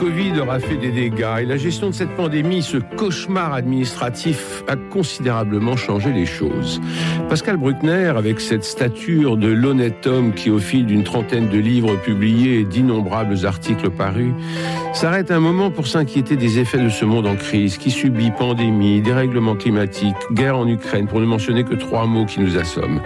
Covid aura fait des dégâts et la gestion de cette pandémie, ce cauchemar administratif, a considérablement changé les choses. Pascal Bruckner, avec cette stature de l'honnête homme qui, au fil d'une trentaine de livres publiés et d'innombrables articles parus, s'arrête un moment pour s'inquiéter des effets de ce monde en crise qui subit pandémie, dérèglement climatique, guerre en Ukraine, pour ne mentionner que trois mots qui nous assomment.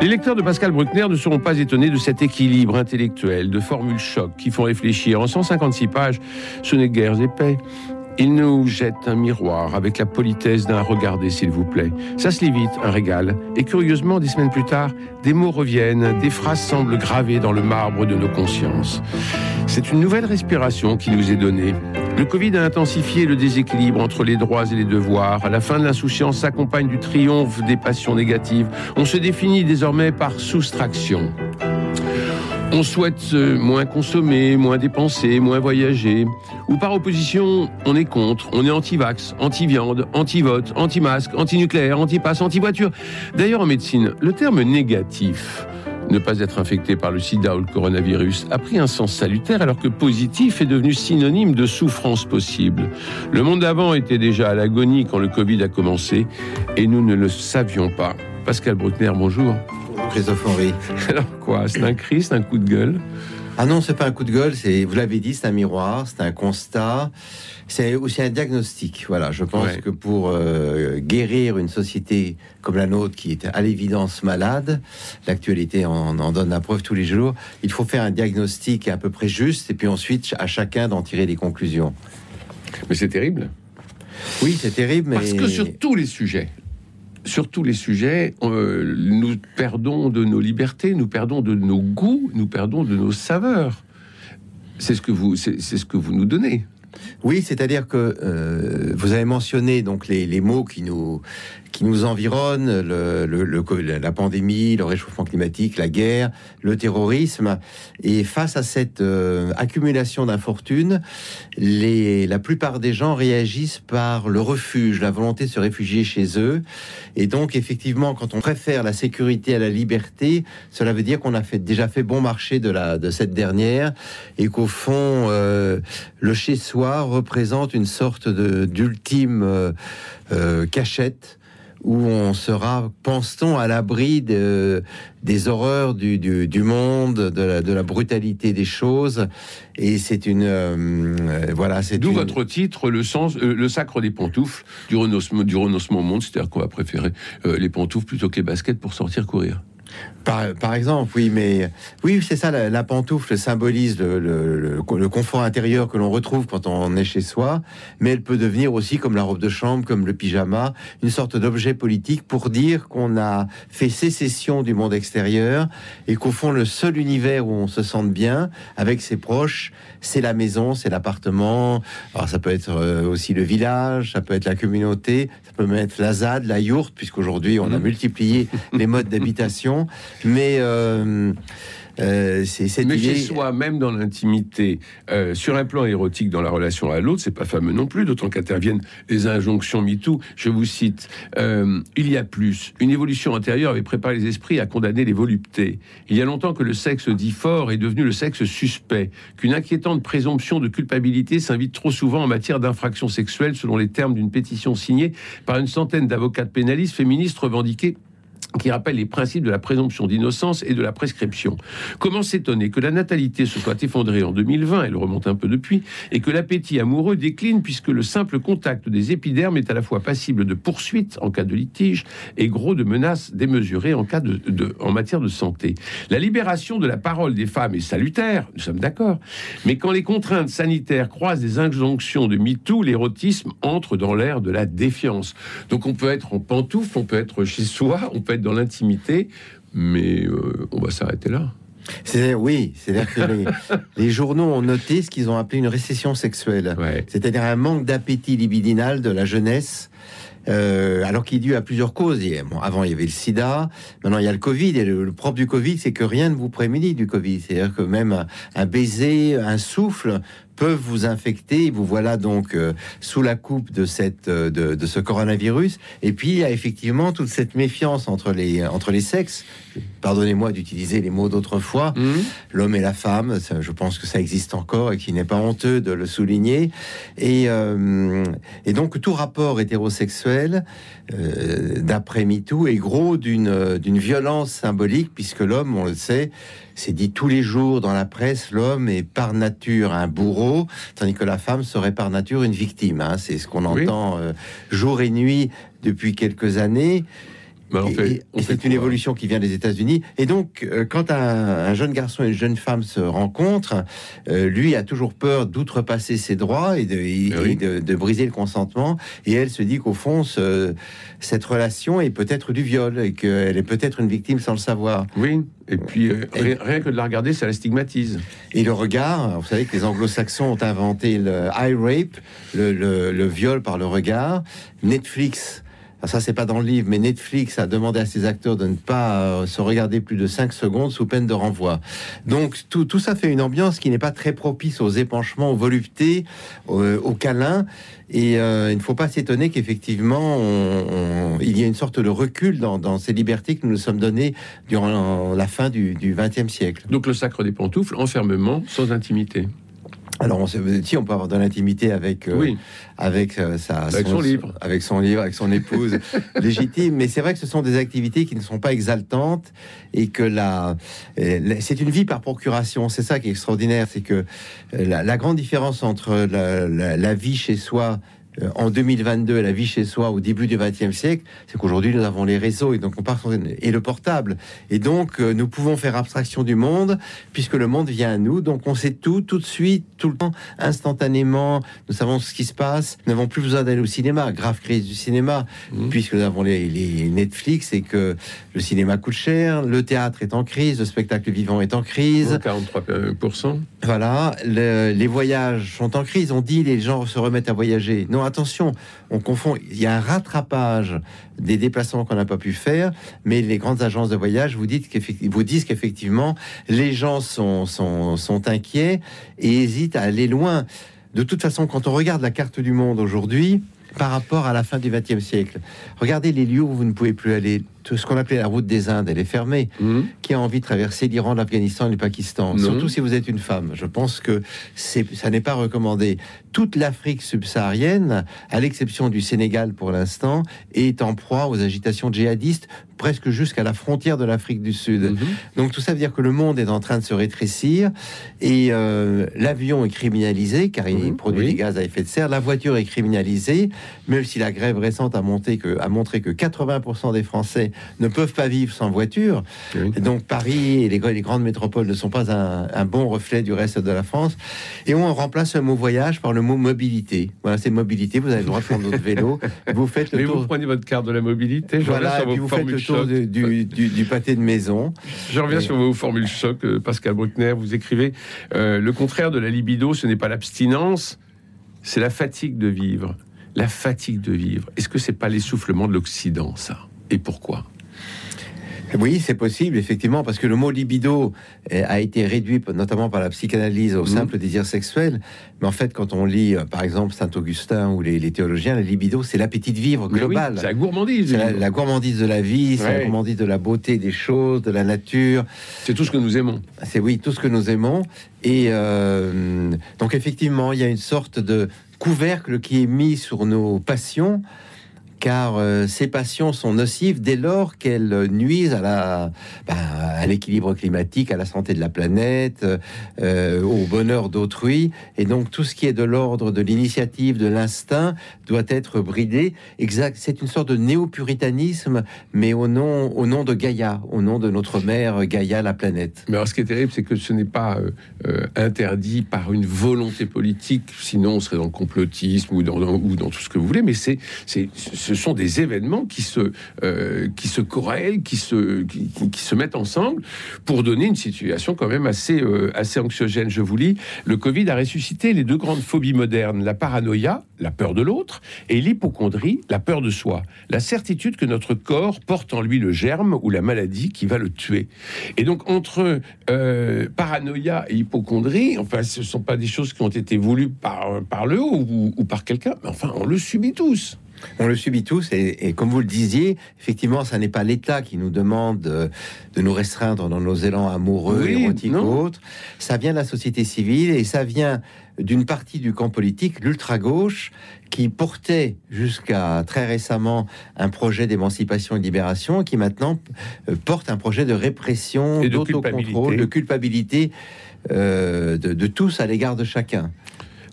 Les lecteurs de Pascal Bruckner ne seront pas étonnés de cet équilibre intellectuel, de formules chocs qui font réfléchir. En 156 pages, ce n'est guère épais. Il nous jette un miroir avec la politesse d'un regardez s'il vous plaît. Ça se lit vite, un régal. Et curieusement, des semaines plus tard, des mots reviennent, des phrases semblent gravées dans le marbre de nos consciences. C'est une nouvelle respiration qui nous est donnée. Le Covid a intensifié le déséquilibre entre les droits et les devoirs. La fin de l'insouciance s'accompagne du triomphe des passions négatives. On se définit désormais par soustraction. On souhaite moins consommer, moins dépenser, moins voyager. Ou par opposition, on est contre, on est anti-vax, anti-viande, anti-vote, anti-masque, anti-nucléaire, anti-passe, anti-voiture. D'ailleurs, en médecine, le terme négatif, ne pas être infecté par le sida ou le coronavirus, a pris un sens salutaire alors que positif est devenu synonyme de souffrance possible. Le monde d'avant était déjà à l'agonie quand le Covid a commencé et nous ne le savions pas. Pascal Bruckner, bonjour. Christophe Henry. Alors quoi C'est un cri, c'est un coup de gueule? Ah non, c'est pas un coup de gueule, c'est, vous l'avez dit, c'est un miroir, c'est un constat, c'est aussi un diagnostic. Voilà, je pense Ouais. que pour euh, guérir une société comme la nôtre qui est à l'évidence malade, l'actualité en, en donne la preuve tous les jours, il faut faire un diagnostic à peu près juste et puis ensuite à chacun d'en tirer les conclusions. Mais c'est terrible. Oui, c'est terrible, mais Parce que sur tous les sujets, sur tous les sujets, euh, nous perdons de nos libertés, nous perdons de nos goûts, nous perdons de nos saveurs. C'est ce que vous, c'est ce que vous nous donnez. Oui, c'est-à-dire que euh, vous avez mentionné donc les mots qui nous qui nous environnent, le, le- le- la pandémie, le réchauffement climatique, la guerre, le terrorisme. Et face à cette euh, accumulation d'infortunes, la plupart des gens réagissent par le refuge, la volonté de se réfugier chez eux. Et donc, effectivement, quand on préfère la sécurité à la liberté, cela veut dire qu'on a fait, déjà fait bon marché de, la, de cette dernière et qu'au fond, euh, le chez-soi représente une sorte d'ultime euh, euh, cachette où on sera, pense-t-on, à l'abri de- des horreurs du, du- du monde, de la, de la brutalité des choses. Et c'est une... euh, voilà, c'est D'où une- votre titre, le sens, euh, le sacre des pantoufles, du renoncement, du renoncement au monde, c'est-à-dire qu'on va préférer euh, les pantoufles plutôt que les baskets pour sortir courir. Par, par exemple, oui, mais oui, c'est ça. La, la pantoufle symbolise le, le- le- le confort intérieur que l'on retrouve quand on est chez soi, mais elle peut devenir aussi, comme la robe de chambre, comme le pyjama, une sorte d'objet politique pour dire qu'on a fait sécession du monde extérieur et qu'au fond, le seul univers où on se sente bien avec ses proches, c'est la maison, c'est l'appartement. Alors ça peut être euh, aussi le village, ça peut être la communauté, ça peut même être la ZAD, la yourte, puisqu'aujourd'hui on a Mhm. multiplié les modes d'habitation. Mais euh, euh, c'est cette Mais idée. chez soi, même dans l'intimité, euh, sur un plan érotique dans la relation à l'autre, c'est pas fameux non plus, d'autant qu'interviennent les injonctions MeToo. Je vous cite, euh, il y a plus. Une évolution antérieure avait préparé les esprits à condamner les voluptés. Il y a longtemps que le sexe dit fort est devenu le sexe suspect, qu'une inquiétante présomption de culpabilité s'invite trop souvent en matière d'infraction sexuelle, selon les termes d'une pétition signée par une centaine d'avocats pénalistes féministes revendiqués qui rappelle les principes de la présomption d'innocence et de la prescription. Comment s'étonner que la natalité se soit effondrée en 2020, elle remonte un peu depuis, et que l'appétit amoureux décline puisque le simple contact des épidermes est à la fois passible de poursuites en cas de litige et gros de menaces démesurées en cas de, en matière de santé. La libération de la parole des femmes est salutaire, nous sommes d'accord, mais quand les contraintes sanitaires croisent des injonctions de MeToo, l'érotisme entre dans l'ère de la défiance. Donc on peut être en pantoufle, on peut être chez soi, on peut être dans l'intimité, mais euh, on va s'arrêter là. C'est oui, c'est-à-dire que les, les journaux ont noté ce qu'ils ont appelé une récession sexuelle, Ouais. c'est-à-dire un manque d'appétit libidinal de la jeunesse. euh, alors qui est dû à plusieurs causes. Bon, avant, il y avait le sida. Maintenant, il y a le Covid. Et le, le propre du Covid, c'est que rien ne vous prémunit du Covid. C'est-à-dire que même un, un baiser, un souffle peuvent vous infecter. Vous voilà donc euh, sous la coupe de cette euh, de, de ce coronavirus. Et puis, il y a effectivement toute cette méfiance entre les entre les sexes. Pardonnez-moi d'utiliser les mots d'autrefois Hum l'homme et la femme. Ça, je pense que ça existe encore et qu'il n'est pas honteux de le souligner. Et, euh, et donc tout rapport hétérosexuel, d'après MeToo, est gros d'une d'une violence symbolique, puisque l'homme, on le sait, c'est dit tous les jours dans la presse, l'homme est par nature un bourreau, tandis que la femme serait par nature une victime. hein. C'est ce qu'on Oui. entend euh, jour et nuit depuis quelques années. On Et- fait- et- on et fait c'est une quoi évolution qui vient des États-Unis. Et donc, euh, quand un, un jeune garçon et une jeune femme se rencontrent, euh, lui a toujours peur d'outrepasser ses droits et, de, et- Ah oui. et de, de briser le consentement. Et elle se dit qu'au fond, ce- cette relation est peut-être du viol et qu'elle est peut-être une victime sans le savoir. Oui, et puis euh, rien, rien que de la regarder, ça la stigmatise. Et le regard, vous savez que les anglo-saxons ont inventé le eye rape, le, le- le viol par le regard. Netflix, alors ça c'est pas dans le livre, mais Netflix a demandé à ses acteurs de ne pas euh, se regarder plus de 5 secondes sous peine de renvoi. Donc tout, ça fait une ambiance qui n'est pas très propice aux épanchements, aux voluptés, aux, aux câlins. Et euh, il ne faut pas s'étonner qu'effectivement, il y a une sorte de recul dans, dans ces libertés que nous nous sommes données durant la fin du XXe siècle. Donc le sacre des pantoufles, enfermement, sans intimité. Alors, on si on peut avoir de l'intimité avec, euh, oui, avec euh, sa, Avec son livre. avec son livre, avec son épouse légitime. Mais c'est vrai que ce sont des activités qui ne sont pas exaltantes et que la, euh, la- c'est une vie par procuration. C'est ça qui est extraordinaire, c'est que euh, la, la grande différence entre la vie chez soi euh, en 2022 et la vie chez soi au début du XXe siècle, c'est qu'aujourd'hui nous avons les réseaux et donc on part sur- et le portable et donc euh, nous pouvons faire abstraction du monde puisque le monde vient à nous. Donc on sait tout, tout de suite, tout le temps, instantanément. Nous savons ce qui se passe. Nous n'avons plus besoin d'aller au cinéma. Grave crise du cinéma, Mhm. puisque nous avons les, les Netflix et que le cinéma coûte cher. Le théâtre est en crise. Le spectacle vivant est en crise. 43%. Voilà, le- les voyages sont en crise. On dit les gens se remettent à voyager. Non, attention, on confond. Il y a un rattrapage des déplacements qu'on n'a pas pu faire, mais les grandes agences de voyage vous, dites vous disent qu'effectivement, les gens sont, sont, sont inquiets et hésitent à aller loin. De toute façon, quand on regarde la carte du monde aujourd'hui, par rapport à la fin du XXe siècle, regardez les lieux où vous ne pouvez plus aller. Tout ce qu'on appelait la route des Indes, elle est fermée Mhm. qui a envie de traverser l'Iran, l'Afghanistan et le Pakistan. Non. Surtout si vous êtes une femme. Je pense que ça n'est pas recommandé. Toute l'Afrique subsaharienne, à l'exception du Sénégal pour l'instant, est en proie aux agitations djihadistes presque jusqu'à la frontière de l'Afrique du Sud. Mhm. Donc tout ça veut dire que le monde est en train de se rétrécir et euh, l'avion est criminalisé car il produit oui. des gaz à effet de serre. La voiture est criminalisée, même si la grève récente a, monté que, a montré que 80% des Français ne peuvent pas vivre sans voiture. Oui. Donc Paris et les, les grandes métropoles ne sont pas un, un bon reflet du reste de la France. Et on remplace le mot voyage par le mot mobilité. Voilà, c'est mobilité. Vous avez le droit de prendre votre vélo. Vous faites le Mais tour. vous prenez votre carte de la mobilité. Je Voilà, et puis vous faites le tour du, du- du- du pâté de maison. Je reviens Et- sur vos formules choc, euh, Pascal Bruckner. Vous écrivez euh, le contraire de la libido, ce n'est pas l'abstinence, c'est la fatigue de vivre. La fatigue de vivre. Est-ce que c'est pas l'essoufflement de l'Occident, ça? Et pourquoi? Oui, c'est possible, effectivement, parce que le mot libido euh, a été réduit notamment par la psychanalyse au Mhm. simple désir sexuel. Mais en fait, quand on lit, euh, par exemple, Saint-Augustin ou les, les théologiens, la libido, c'est l'appétit de vivre oui, global. C'est la gourmandise. C'est la, la gourmandise de la vie, c'est la gourmandise de la beauté des choses, de la nature. C'est tout ce que nous aimons. C'est oui, tout ce que nous aimons. Et euh, donc effectivement, il y a une sorte de couvercle qui est mis sur nos passions, car euh, ces passions sont nocives dès lors qu'elles nuisent bah, à l'équilibre climatique, à la santé de la planète, euh, au bonheur d'autrui. Et donc tout ce qui est de l'ordre de l'initiative, de l'instinct, doit être bridé. Exact. C'est une sorte de néo-puritanisme, mais au nom au nom de Gaïa, au nom de notre mère Gaïa, la planète. Mais alors, ce qui est terrible, c'est que ce n'est pas euh, euh, interdit par une volonté politique, sinon on serait dans le complotisme ou dans, dans- ou dans tout ce que vous voulez, mais c'est, c'est, ce sont des événements qui se, euh, qui se corrèlent, qui se, qui, se mettent ensemble pour donner une situation quand même assez, euh, assez anxiogène. Je vous lis, le Covid a ressuscité les deux grandes phobies modernes, la paranoïa, la peur de l'autre, et l'hypochondrie, la peur de soi, la certitude que notre corps porte en lui le germe ou la maladie qui va le tuer. Et donc entre euh, paranoïa et hypochondrie, enfin ce ne sont pas des choses qui ont été voulues par, par le haut ou par quelqu'un, mais enfin on le subit tous. On le subit tous et, comme vous le disiez, effectivement, ça n'est pas l'État qui nous demande de, nous restreindre dans nos élans amoureux, érotiques ou autres. Ça vient de la société civile et ça vient d'une partie du camp politique, l'ultra-gauche, qui portait jusqu'à très récemment un projet d'émancipation et de libération, qui maintenant euh, porte un projet de répression, d'autocontrôle, de culpabilité euh, de tous à l'égard de chacun.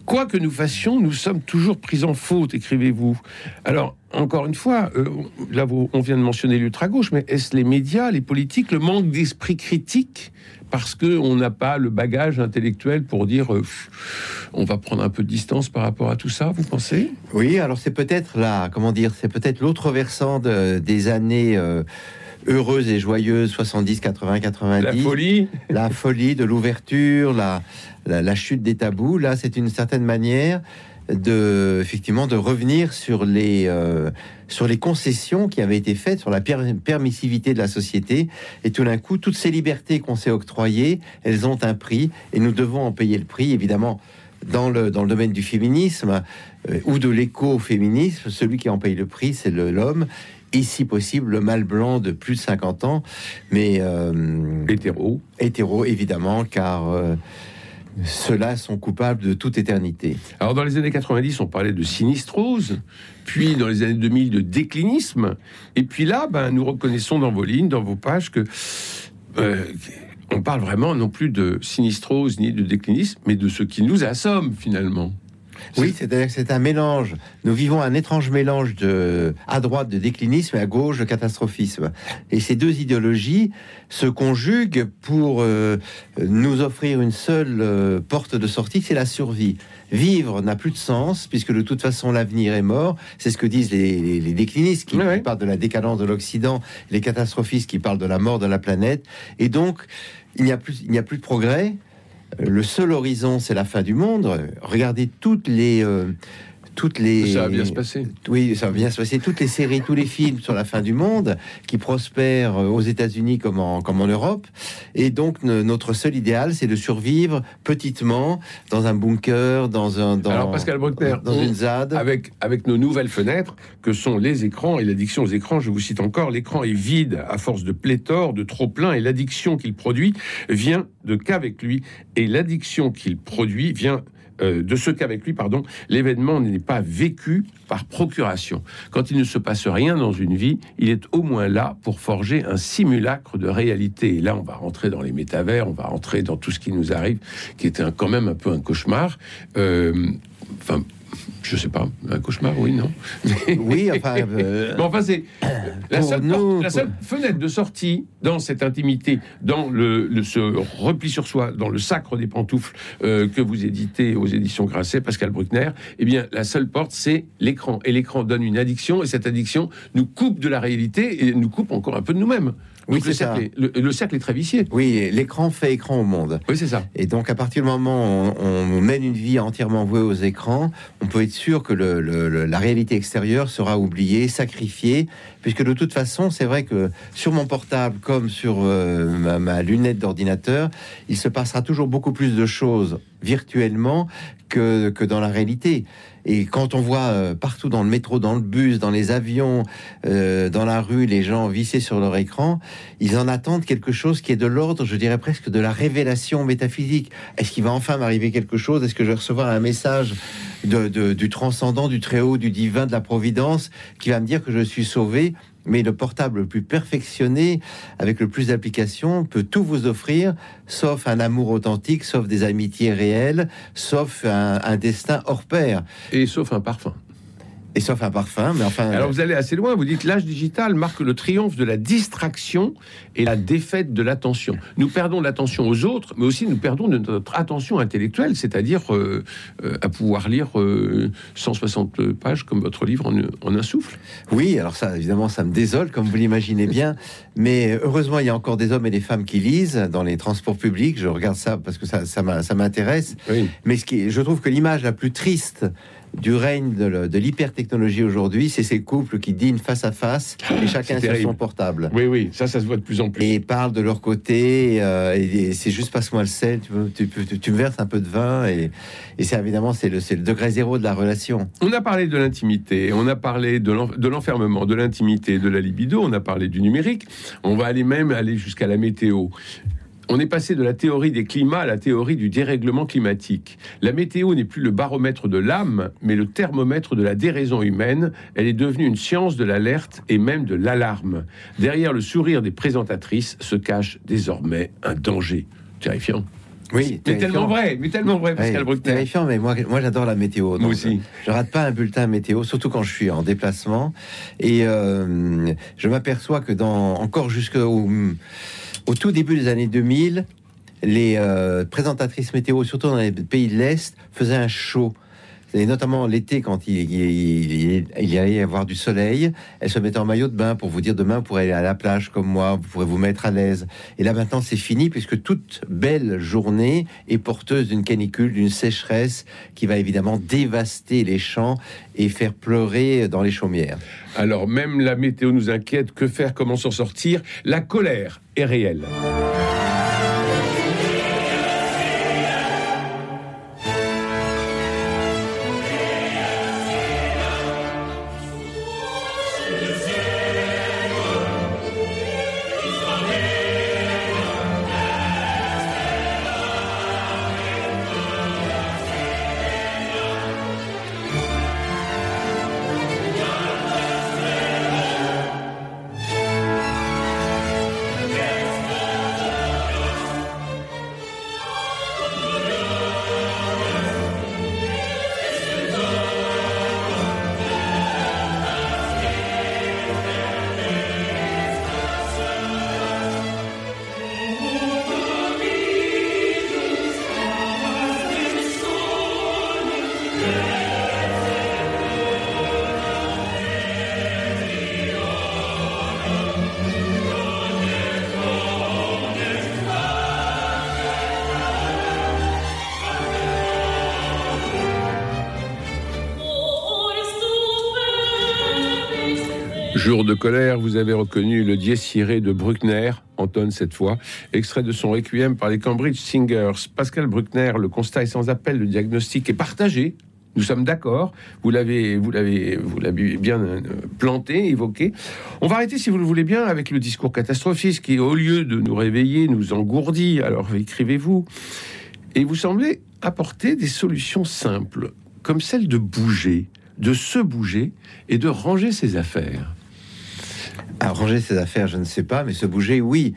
Quoi que nous fassions, nous sommes toujours pris en faute, écrivez-vous. Alors, encore une fois, euh, là, on vient de mentionner l'ultra-gauche, mais est-ce les médias, les politiques, le manque d'esprit critique parce qu'on n'a pas le bagage intellectuel pour dire euh, on va prendre un peu de distance par rapport à tout ça, vous pensez? Oui, alors c'est peut-être là, comment dire, c'est peut-être l'autre versant des années. Euh, heureuses et joyeuses 70, 80, 90. La folie. La folie de l'ouverture, la, la, chute des tabous. Là, c'est une certaine manière de effectivement de revenir sur les euh, sur les concessions qui avaient été faites sur la permissivité de la société et tout d'un coup toutes ces libertés qu'on s'est octroyées elles ont un prix et nous devons en payer le prix évidemment dans le dans le domaine du féminisme euh, ou de l'écoféminisme celui qui en paye le prix c'est l'homme et si possible le mâle blanc de plus de 50 ans mais euh, hétéro hétéro évidemment car ceux-là sont coupables de toute éternité. Alors dans les années 90, on parlait de sinistrose, puis dans les années 2000 de déclinisme, et puis là, ben, nous reconnaissons dans vos lignes, dans vos pages, que euh, on parle vraiment non plus de sinistrose ni de déclinisme, mais de ce qui nous assomme finalement. Oui, c'est-à-dire que c'est un mélange. Nous vivons un étrange mélange de, à droite de déclinisme et à gauche de catastrophisme. Et ces deux idéologies se conjuguent pour euh, nous offrir une seule euh, porte de sortie, c'est la survie. Vivre n'a plus de sens puisque de toute façon l'avenir est mort. C'est ce que disent les, déclinistes qui, parlent de la décadence de l'Occident, les catastrophistes qui parlent de la mort de la planète. Et donc, il n'y a plus, il n'y a plus de progrès le seul horizon, c'est la fin du monde. Regardez toutes les, euh, toutes les. Ça va bien se passer. Oui, ça va bien se passer. Toutes les séries, tous les films sur la fin du monde qui prospèrent aux États-Unis comme en, comme en Europe. Et donc, notre seul idéal, c'est de survivre petitement dans un bunker, dans un. Dans, Alors, Pascal Bruckner, dans une ZAD. Avec, avec nos nouvelles fenêtres, que sont les écrans et l'addiction aux écrans, je vous cite encore, l'écran est vide à force de pléthore, de trop plein, et l'addiction qu'il produit vient de qu'avec lui. Et l'addiction qu'il produit vient euh, de ce qu'avec lui, pardon, l'événement n'est pas vécu par procuration. Quand il ne se passe rien dans une vie, il est au moins là pour forger un simulacre de réalité. Et là, on va rentrer dans les métavers, on va rentrer dans tout ce qui nous arrive, qui était quand même un peu un cauchemar. Euh, je sais pas, un cauchemar, oui, non Oui, enfin. Euh, enfin, c'est la, seule, fenêtre de sortie dans cette intimité, dans le, ce repli sur soi, dans le sacre des pantoufles euh, que vous éditez aux éditions Grasset, Pascal Bruckner. Eh bien, la seule porte, c'est l'écran. Et l'écran donne une addiction, et cette addiction nous coupe de la réalité et nous coupe encore un peu de nous-mêmes. Oui, le, cercle est, le, cercle est très vicié. Oui, l'écran fait écran au monde. Oui, c'est ça. Et donc, à partir du moment où on, mène une vie entièrement vouée aux écrans, on peut être sûr que la réalité extérieure sera oubliée, sacrifiée, puisque de toute façon, c'est vrai que sur mon portable comme sur euh, ma, lunette d'ordinateur, il se passera toujours beaucoup plus de choses virtuellement que, que dans la réalité. Et quand on voit euh, partout dans le métro, dans le bus, dans les avions, euh, dans la rue, les gens vissés sur leur écran, ils en attendent quelque chose qui est de l'ordre, je dirais presque, de la révélation métaphysique. Est-ce qu'il va enfin m'arriver quelque chose? Est-ce que je vais recevoir un message de, du transcendant, du très haut, du divin, de la providence, qui va me dire que je suis sauvé? Mais le portable le plus perfectionné, avec le plus d'applications, peut tout vous offrir, sauf un amour authentique, sauf des amitiés réelles, sauf un, destin hors pair. Et sauf un parfum. Et sauf un parfum, mais enfin. Alors vous allez assez loin, vous dites l'âge digital marque le triomphe de la distraction et la défaite de l'attention. Nous perdons l'attention aux autres, mais aussi nous perdons notre attention intellectuelle, c'est-à-dire euh, euh, à pouvoir lire euh, 160 pages comme votre livre en, en, un souffle. Oui, alors ça, évidemment, ça me désole, comme vous l'imaginez bien, mais heureusement, il y a encore des hommes et des femmes qui lisent dans les transports publics. Je regarde ça parce que ça, ça m'intéresse. Oui. Mais ce qui, je trouve que l'image la plus triste du règne de l'hypertechnologie aujourd'hui, c'est ces couples qui dînent face à face et chacun sur son portable. Oui, oui, ça, ça se voit de plus en plus. Et parlent de leur côté, euh, et, c'est juste passe-moi le sel, tu, tu, tu, me verses un peu de vin, et, et c'est évidemment c'est le, le degré zéro de la relation. On a parlé de l'intimité, on a parlé de l'enfermement, de l'intimité, de la libido, on a parlé du numérique, on va aller même aller jusqu'à la météo on est passé de la théorie des climats à la théorie du dérèglement climatique. La météo n'est plus le baromètre de l'âme, mais le thermomètre de la déraison humaine. Elle est devenue une science de l'alerte et même de l'alarme. Derrière le sourire des présentatrices se cache désormais un danger terrifiant. Oui, mais tellement vrai, mais tellement vrai, Pascal oui, Bruckner. Terrifiant, mais moi, moi j'adore la météo. moi aussi. Je, rate pas un bulletin météo, surtout quand je suis en déplacement. Et euh, je m'aperçois que dans encore jusqu'au au tout début des années 2000, les euh, présentatrices météo, surtout dans les pays de l'Est, faisaient un show. Et notamment l'été, quand il, y allait y avoir du soleil, elles se mettaient en maillot de bain pour vous dire demain, vous pourrez aller à la plage comme moi, vous pourrez vous mettre à l'aise. Et là maintenant, c'est fini, puisque toute belle journée est porteuse d'une canicule, d'une sécheresse qui va évidemment dévaster les champs et faire pleurer dans les chaumières. Alors même la météo nous inquiète, que faire, comment s'en sortir? La colère est réelle. Jour de colère, vous avez reconnu le dies de Bruckner, Anton cette fois, extrait de son requiem par les Cambridge Singers. Pascal Bruckner, le constat est sans appel, le diagnostic est partagé. Nous sommes d'accord. Vous l'avez, vous l'avez, vous l'avez bien euh, planté, évoqué. On va arrêter, si vous le voulez bien, avec le discours catastrophiste qui, au lieu de nous réveiller, nous engourdit. Alors écrivez-vous. Et vous semblez apporter des solutions simples, comme celle de bouger, de se bouger et de ranger ses affaires. Arranger ses affaires, je ne sais pas, mais se bouger, oui.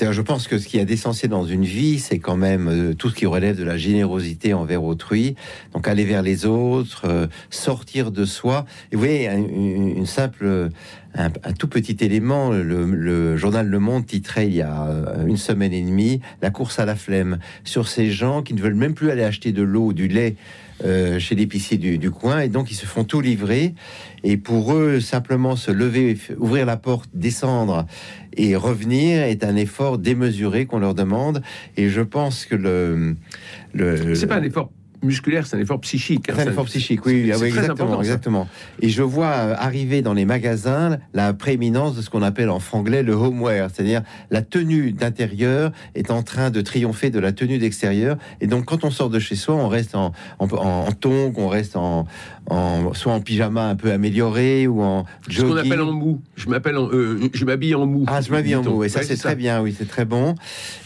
Je pense que ce qui est d'essentiel dans une vie, c'est quand même euh, tout ce qui relève de la générosité envers autrui. Donc aller vers les autres, euh, sortir de soi. Et vous voyez, une, simple, un, tout petit élément, le, journal Le Monde titrait il y a euh, une semaine et demie la course à la flemme sur ces gens qui ne veulent même plus aller acheter de l'eau, du lait chez l'épicier du, du, coin et donc ils se font tout livrer et pour eux simplement se lever, ouvrir la porte, descendre et revenir est un effort démesuré qu'on leur demande. Et je pense que le, le c'est pas un effort musculaire, c'est un effort psychique. Hein, c'est un effort psychique, oui, oui exactement, exactement. Et je vois euh, arriver dans les magasins la prééminence de ce qu'on appelle en franglais le homeware, c'est-à-dire la tenue d'intérieur est en train de triompher de la tenue d'extérieur. Et donc, quand on sort de chez soi, on reste en, en, en tongs, on reste en, en, soit en pyjama un peu amélioré ou en jogging. Ce qu'on appelle en mou. Je m'appelle, euh, je m'habille en mou. Ah, je m'habille en mou. Et ça, c'est très bien. Oui, c'est très bon.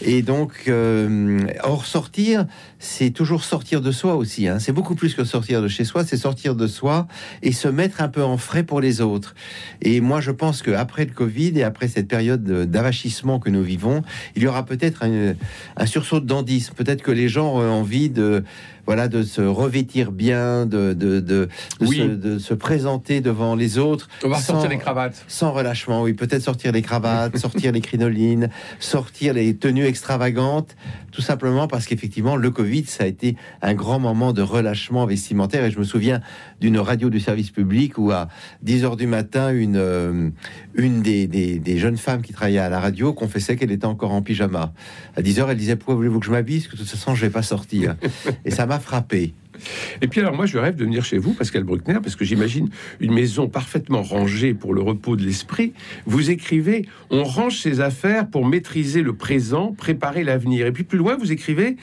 Et donc, euh, or sortir, c'est toujours sortir de soi aussi. Hein. C'est beaucoup plus que sortir de chez soi, c'est sortir de soi et se mettre un peu en frais pour les autres. Et moi, je pense que après le Covid et après cette période d'avachissement que nous vivons, il y aura peut-être un, un sursaut de dandisme. Peut-être que les gens ont envie de voilà, de se revêtir bien, de, de, de, de Oui. se, de se présenter devant les autres. On va sans- sortir les cravates. Sans relâchement, oui, peut-être sortir les cravates, sortir les crinolines, sortir les tenues extravagantes, tout simplement parce qu'effectivement, le Covid, ça a été un grand moment de relâchement vestimentaire. Et je me souviens d'une radio du service public où à 10 heures du matin, une, euh, une des, des- des jeunes femmes qui travaillait à la radio confessait qu'elle était encore en pyjama. À 10 heures, elle disait Pourquoi voulez-vous que je m'habille? Parce que de toute façon, je vais pas sortir. Et ça m'a frappé. Et puis alors moi je rêve de venir chez vous, Pascal Bruckner, parce que j'imagine une maison parfaitement rangée pour le repos de l'esprit. Vous écrivez, on range ses affaires pour maîtriser le présent, préparer l'avenir. Et puis plus loin, vous écrivez,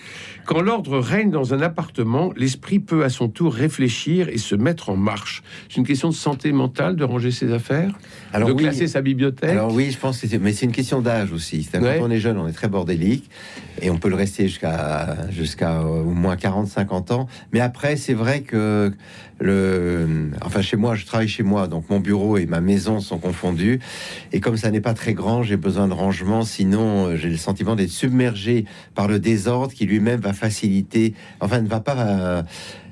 quand l'ordre règne dans un appartement, l'esprit peut à son tour réfléchir et se mettre en marche. C'est une question de santé mentale de ranger ses affaires, de oui, classer sa bibliothèque. Alors oui, je pense que c'est, mais c'est une question d'âge aussi. C'est-à-dire, Ouais. Quand on est jeune, on est très bordélique et on peut le rester jusqu'à jusqu'à euh, au moins 40-50 ans. Mais après, c'est vrai que le, enfin chez moi, je travaille chez moi, donc mon bureau et ma maison sont confondus. Et comme ça n'est pas très grand, j'ai besoin de rangement. Sinon, euh, j'ai le sentiment d'être submergé par le désordre qui lui-même va faciliter, enfin ne va pas euh,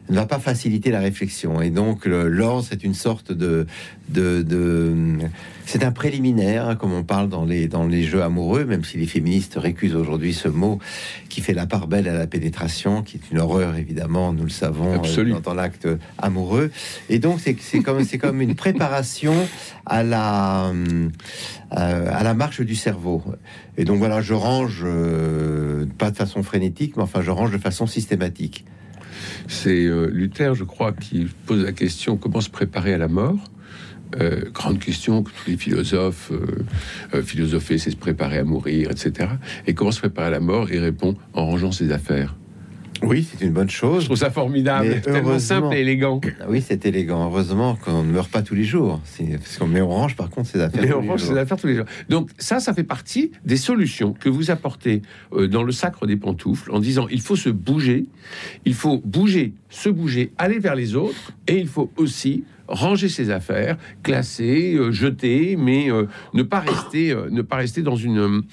ne va pas faciliter la réflexion. Et donc, l'ordre, c'est une sorte de, de, de- c'est un préliminaire, hein, comme on parle dans les, dans les jeux amoureux, même si les féministes récusent aujourd'hui ce mot qui fait la part belle à la pénétration, qui est une horreur, évidemment, nous le savons, euh, dans, dans l'acte amoureux. Et donc, c'est, comme, comme une préparation à la, euh, à la marche du cerveau. Et donc, voilà, je range, euh, pas de façon frénétique, mais enfin, je range de façon systématique. C'est euh, Luther, je crois, qui pose la question comment se préparer à la mort? Euh, grande question que tous les philosophes euh, euh, philosopher, c'est se préparer à mourir, etc. Et comment se préparer à la mort? Il répond en rangeant ses affaires. Oui, c'est une bonne Je chose. trouve ça formidable, tellement simple et élégant. Ah Oui, c'est élégant. Heureusement qu'on ne meurt pas tous les jours. C'est- Parce qu'on met on range par contre ses affaires. Mais tous on les range jours. ses affaires tous les jours. Donc ça, ça fait partie des solutions que vous apportez euh, dans le sacre des pantoufles en disant il faut se bouger, il faut bouger, se bouger, aller vers les autres, et il faut aussi ranger ses affaires, classer, euh, jeter, mais euh, ne pas rester, euh, ne pas rester dans une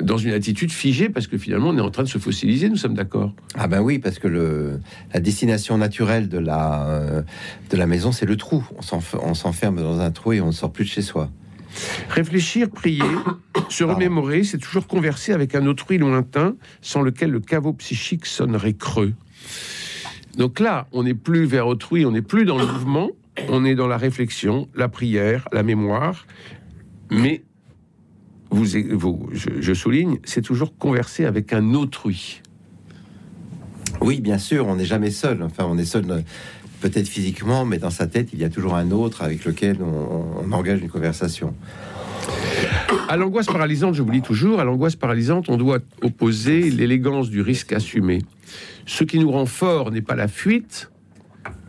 dans une attitude figée parce que finalement on est en train de se fossiliser. Nous sommes d'accord. Ah ben oui, parce que le, la destination naturelle de la, de la maison, c'est le trou. On s'enferme dans un trou et on ne sort plus de chez soi. Réfléchir, prier, se remémorer, c'est toujours converser avec un autrui lointain sans lequel le caveau psychique sonnerait creux. Donc là, on n'est plus vers autrui, on n'est plus dans le mouvement, on est dans la réflexion, la prière, la mémoire, mais vous, vous- je, je souligne, c'est toujours converser avec un autrui. Oui, bien sûr, on n'est jamais seul. Enfin, on est seul euh, peut-être physiquement, mais dans sa tête, il y a toujours un autre avec lequel on, on engage une conversation. À l'angoisse paralysante, je vous lis toujours, à l'angoisse paralysante, on doit opposer l'élégance du risque assumé. Ce qui nous rend fort n'est pas la fuite,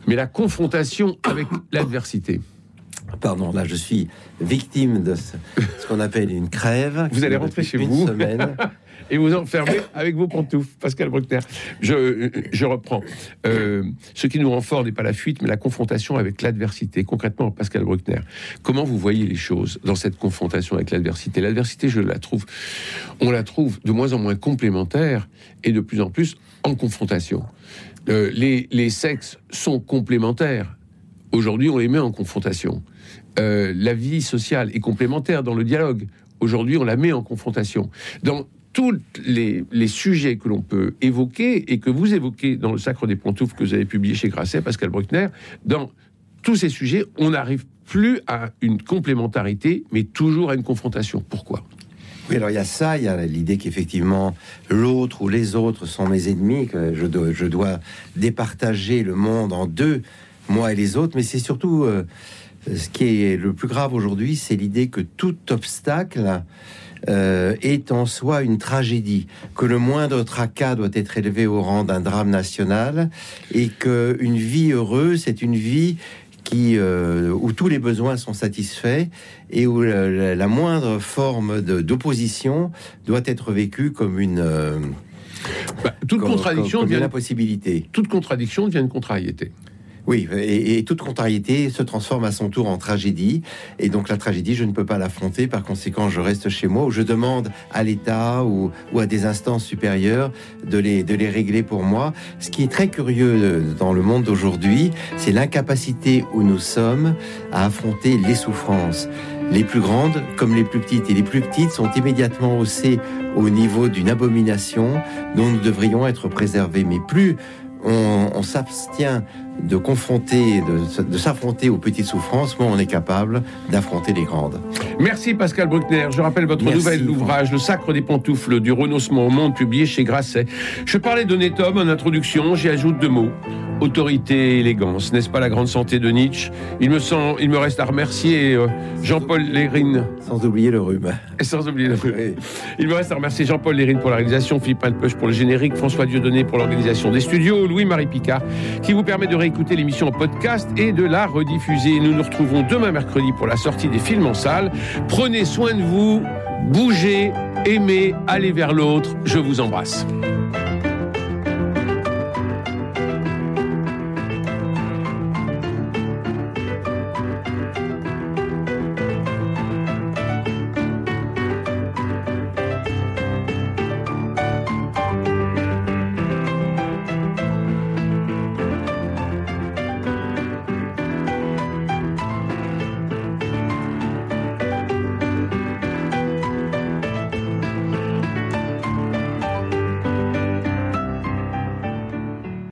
mais la confrontation avec l'adversité. Pardon, là, je suis victime de ce, ce qu'on appelle une crève. Vous allez rentrer chez une vous. semaine. Et vous enfermez avec vos pantoufles, Pascal Bruckner. Je, je reprends. Euh, ce qui nous rend fort n'est pas la fuite, mais la confrontation avec l'adversité. Concrètement, Pascal Bruckner, comment vous voyez les choses dans cette confrontation avec l'adversité? L'adversité, je la trouve, on la trouve de moins en moins complémentaire et de plus en plus en confrontation. Euh, les, sexes sont complémentaires. Aujourd'hui, on les met en confrontation. Euh, la vie sociale est complémentaire dans le dialogue. Aujourd'hui, on la met en confrontation. Dans tous les, les sujets que l'on peut évoquer et que vous évoquez dans le Sacre des Pantoufles que vous avez publié chez Grasset, Pascal Bruckner, dans tous ces sujets, on n'arrive plus à une complémentarité, mais toujours à une confrontation. Pourquoi? Oui, alors il y a ça, il y a l'idée qu'effectivement l'autre ou les autres sont mes ennemis, que je dois, je dois départager le monde en deux, moi et les autres, mais c'est surtout euh, ce qui est le plus grave aujourd'hui, c'est l'idée que tout obstacle euh, est en soi une tragédie, que le moindre tracas doit être élevé au rang d'un drame national, et que une vie heureuse, c'est une vie qui, euh, où tous les besoins sont satisfaits et où la, la- la moindre forme d'opposition doit être vécue comme une, euh, Bah, Toute comme- contradiction comme, comme une devient impossibilité. toute contradiction devient une contrariété. Oui, et, toute contrariété se transforme à son tour en tragédie. Et donc la tragédie, je ne peux pas l'affronter. Par conséquent, je reste chez moi ou je demande à l'État ou, à des instances supérieures de les, de les régler pour moi. Ce qui est très curieux dans le monde d'aujourd'hui, c'est l'incapacité où nous sommes à affronter les souffrances. Les plus grandes comme les plus petites. Et les plus petites sont immédiatement haussées au niveau d'une abomination dont nous devrions être préservés. Mais plus on, s'abstient de confronter, de, s'affronter aux petites souffrances, moins on est capable d'affronter les grandes. Merci Pascal Bruckner. Je rappelle votre nouvel ouvrage, Le Sacre des pantoufles, du renoncement au monde, publié chez Grasset. Je parlais d'honnête homme en introduction, j'y ajoute deux mots autorité et élégance. N'est-ce pas la grande santé de Nietzsche? Il me, sent, il me reste à remercier euh, Jean-Paul Lérine. Sans oublier le rhume. Et sans oublier le rhume. Il me reste à remercier Jean-Paul Lérine pour la réalisation, Philippe Alpeuch pour le générique, François Dieudonné pour l'organisation des studios, Louis-Marie Picard qui vous permet de réécouter l'émission en podcast et de la rediffuser. Nous nous retrouvons demain mercredi pour la sortie des films en salle. Prenez soin de vous, bougez, aimez, allez vers l'autre. Je vous embrasse.